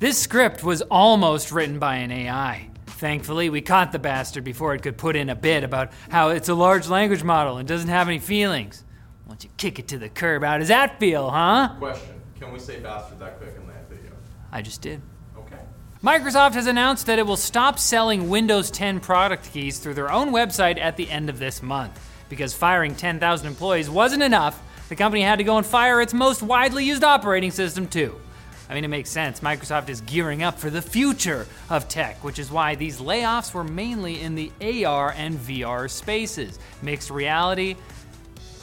This script was almost written by an AI. Thankfully, we caught the bastard before it could put in a bit about how it's a large language model and doesn't have any feelings. Once you kick it to the curb, how does that feel, huh? Question: Can we say bastard that quick in that video? I just did. Okay. Microsoft has announced that it will stop selling Windows 10 product keys through their own website at the end of this month. Because firing 10,000 employees wasn't enough, the company had to go and fire its most widely used operating system, too. I mean, it makes sense. Microsoft is gearing up for the future of tech, which is why these layoffs were mainly in the AR and VR spaces. Mixed reality,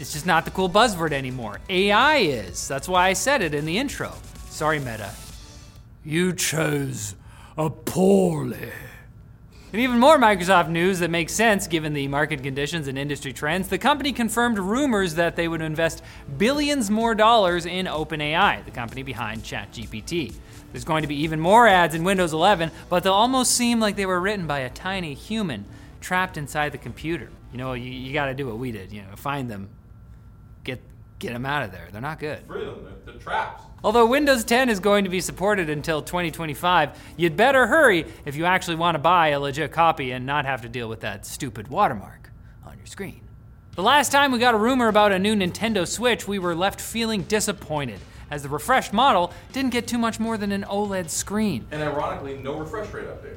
it's just not the cool buzzword anymore. AI is. That's why I said it in the intro. Sorry, Meta. You chose a poorly. And even more Microsoft news that makes sense given the market conditions and industry trends. The company confirmed rumors that they would invest billions more dollars in OpenAI, the company behind ChatGPT. There's going to be even more ads in Windows 11, but they'll almost seem like they were written by a tiny human trapped inside the computer. You know, you, you got to do what we did. You know, find them, get get them out of there. They're not good. Free them. They're, they're traps. Although Windows 10 is going to be supported until 2025, you'd better hurry if you actually want to buy a legit copy and not have to deal with that stupid watermark on your screen. The last time we got a rumor about a new Nintendo Switch, we were left feeling disappointed, as the refreshed model didn't get too much more than an OLED screen. And ironically, no refresh rate update.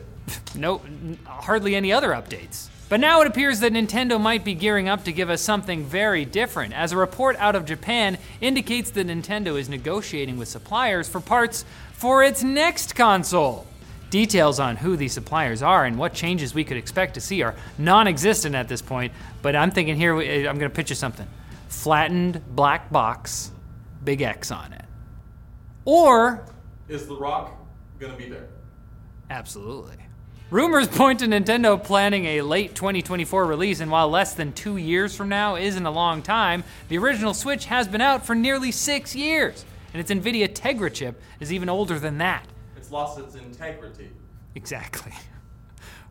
No, n- hardly any other updates. But now it appears that Nintendo might be gearing up to give us something very different, as a report out of Japan indicates that Nintendo is negotiating with suppliers for parts for its next console. Details on who these suppliers are and what changes we could expect to see are non existent at this point, but I'm thinking here, eh, I'm gonna pitch you something flattened black box, big X on it. Or Is The Rock gonna be there? Absolutely. Rumors point to Nintendo planning a late 2024 release, and while less than two years from now isn't a long time, the original Switch has been out for nearly six years, and its NVIDIA Tegra chip is even older than that. It's lost its integrity. Exactly.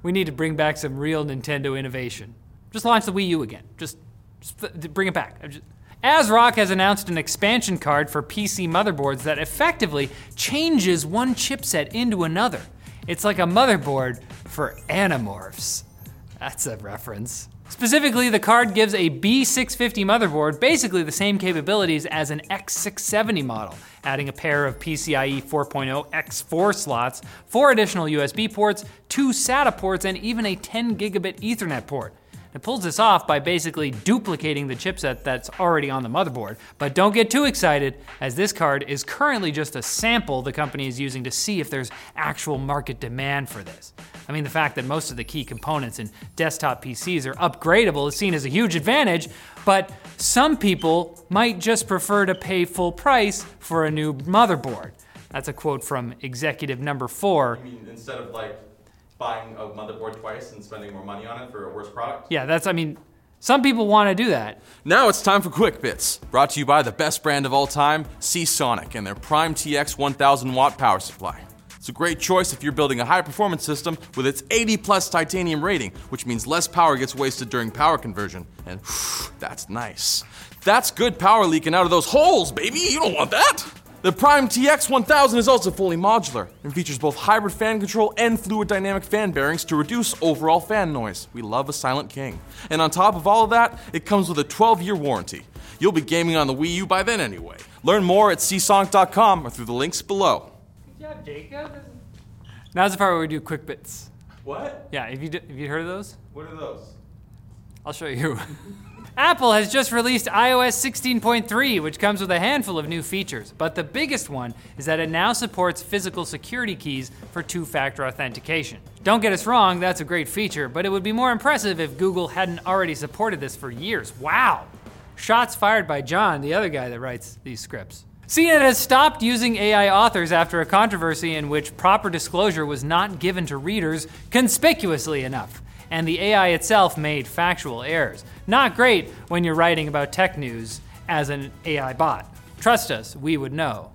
We need to bring back some real Nintendo innovation. Just launch the Wii U again. Just, just bring it back. I'm just- ASRock has announced an expansion card for PC motherboards that effectively changes one chipset into another. It's like a motherboard for Animorphs. That's a reference. Specifically, the card gives a B650 motherboard basically the same capabilities as an X670 model, adding a pair of PCIe 4.0 X4 slots, four additional USB ports, two SATA ports, and even a 10 gigabit Ethernet port. It pulls this off by basically duplicating the chipset that's already on the motherboard. But don't get too excited, as this card is currently just a sample the company is using to see if there's actual market demand for this. I mean, the fact that most of the key components in desktop PCs are upgradable is seen as a huge advantage, but some people might just prefer to pay full price for a new motherboard. That's a quote from executive number four. I mean, instead of like buying a motherboard twice and spending more money on it for a worse product. Yeah, that's, I mean, some people want to do that. Now it's time for Quick Bits, brought to you by the best brand of all time, Seasonic, and their Prime TX 1000 watt power supply. It's a great choice if you're building a high performance system with its 80 plus titanium rating, which means less power gets wasted during power conversion. And that's nice. That's good power leaking out of those holes, baby! You don't want that! The Prime TX 1000 is also fully modular and features both hybrid fan control and fluid dynamic fan bearings to reduce overall fan noise. We love a silent king. And on top of all of that, it comes with a 12 year warranty. You'll be gaming on the Wii U by then anyway. Learn more at seasonic.com or through the links below. Good job, Jacob. Now's the part where we do quick bits. What? Yeah, have you, d- have you heard of those? What are those? I'll show you. Apple has just released iOS 16.3, which comes with a handful of new features. But the biggest one is that it now supports physical security keys for two factor authentication. Don't get us wrong, that's a great feature, but it would be more impressive if Google hadn't already supported this for years. Wow! Shots fired by John, the other guy that writes these scripts. CNET has stopped using AI authors after a controversy in which proper disclosure was not given to readers conspicuously enough, and the AI itself made factual errors. Not great when you're writing about tech news as an AI bot. Trust us, we would know.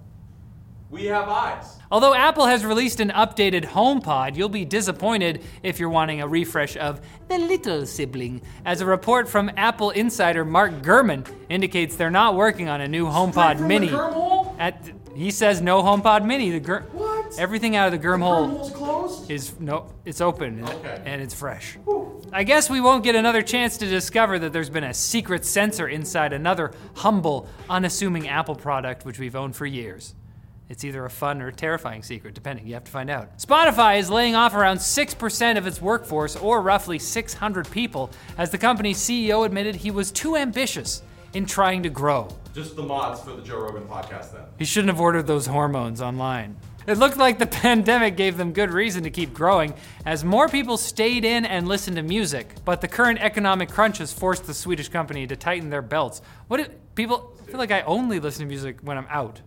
We have eyes. Although Apple has released an updated HomePod, you'll be disappointed if you're wanting a refresh of the little sibling, as a report from Apple insider Mark Gurman indicates they're not working on a new HomePod Mini. At, he says no HomePod Mini. The Gur- What? Everything out of the Gurm hole closed? is no, it's open Okay. and it's fresh. I guess we won't get another chance to discover that there's been a secret sensor inside another humble, unassuming Apple product which we've owned for years. It's either a fun or terrifying secret, depending. You have to find out. Spotify is laying off around 6% of its workforce, or roughly 600 people, as the company's CEO admitted he was too ambitious in trying to grow. Just the mods for the Joe Rogan podcast then. He shouldn't have ordered those hormones online. It looked like the pandemic gave them good reason to keep growing as more people stayed in and listened to music. But the current economic crunch has forced the Swedish company to tighten their belts. What do people I feel like I only listen to music when I'm out.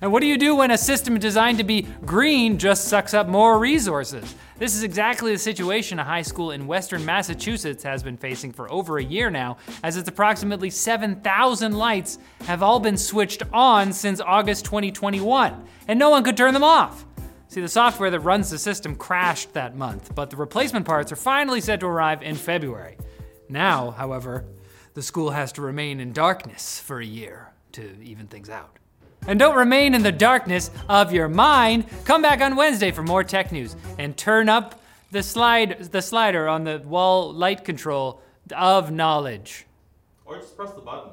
And what do you do when a system designed to be green just sucks up more resources? This is exactly the situation a high school in western Massachusetts has been facing for over a year now, as its approximately 7,000 lights have all been switched on since August 2021, and no one could turn them off. See, the software that runs the system crashed that month, but the replacement parts are finally set to arrive in February. Now, however, the school has to remain in darkness for a year to even things out. And don't remain in the darkness of your mind. Come back on Wednesday for more tech news and turn up the slide the slider on the wall light control of knowledge. Or just press the button.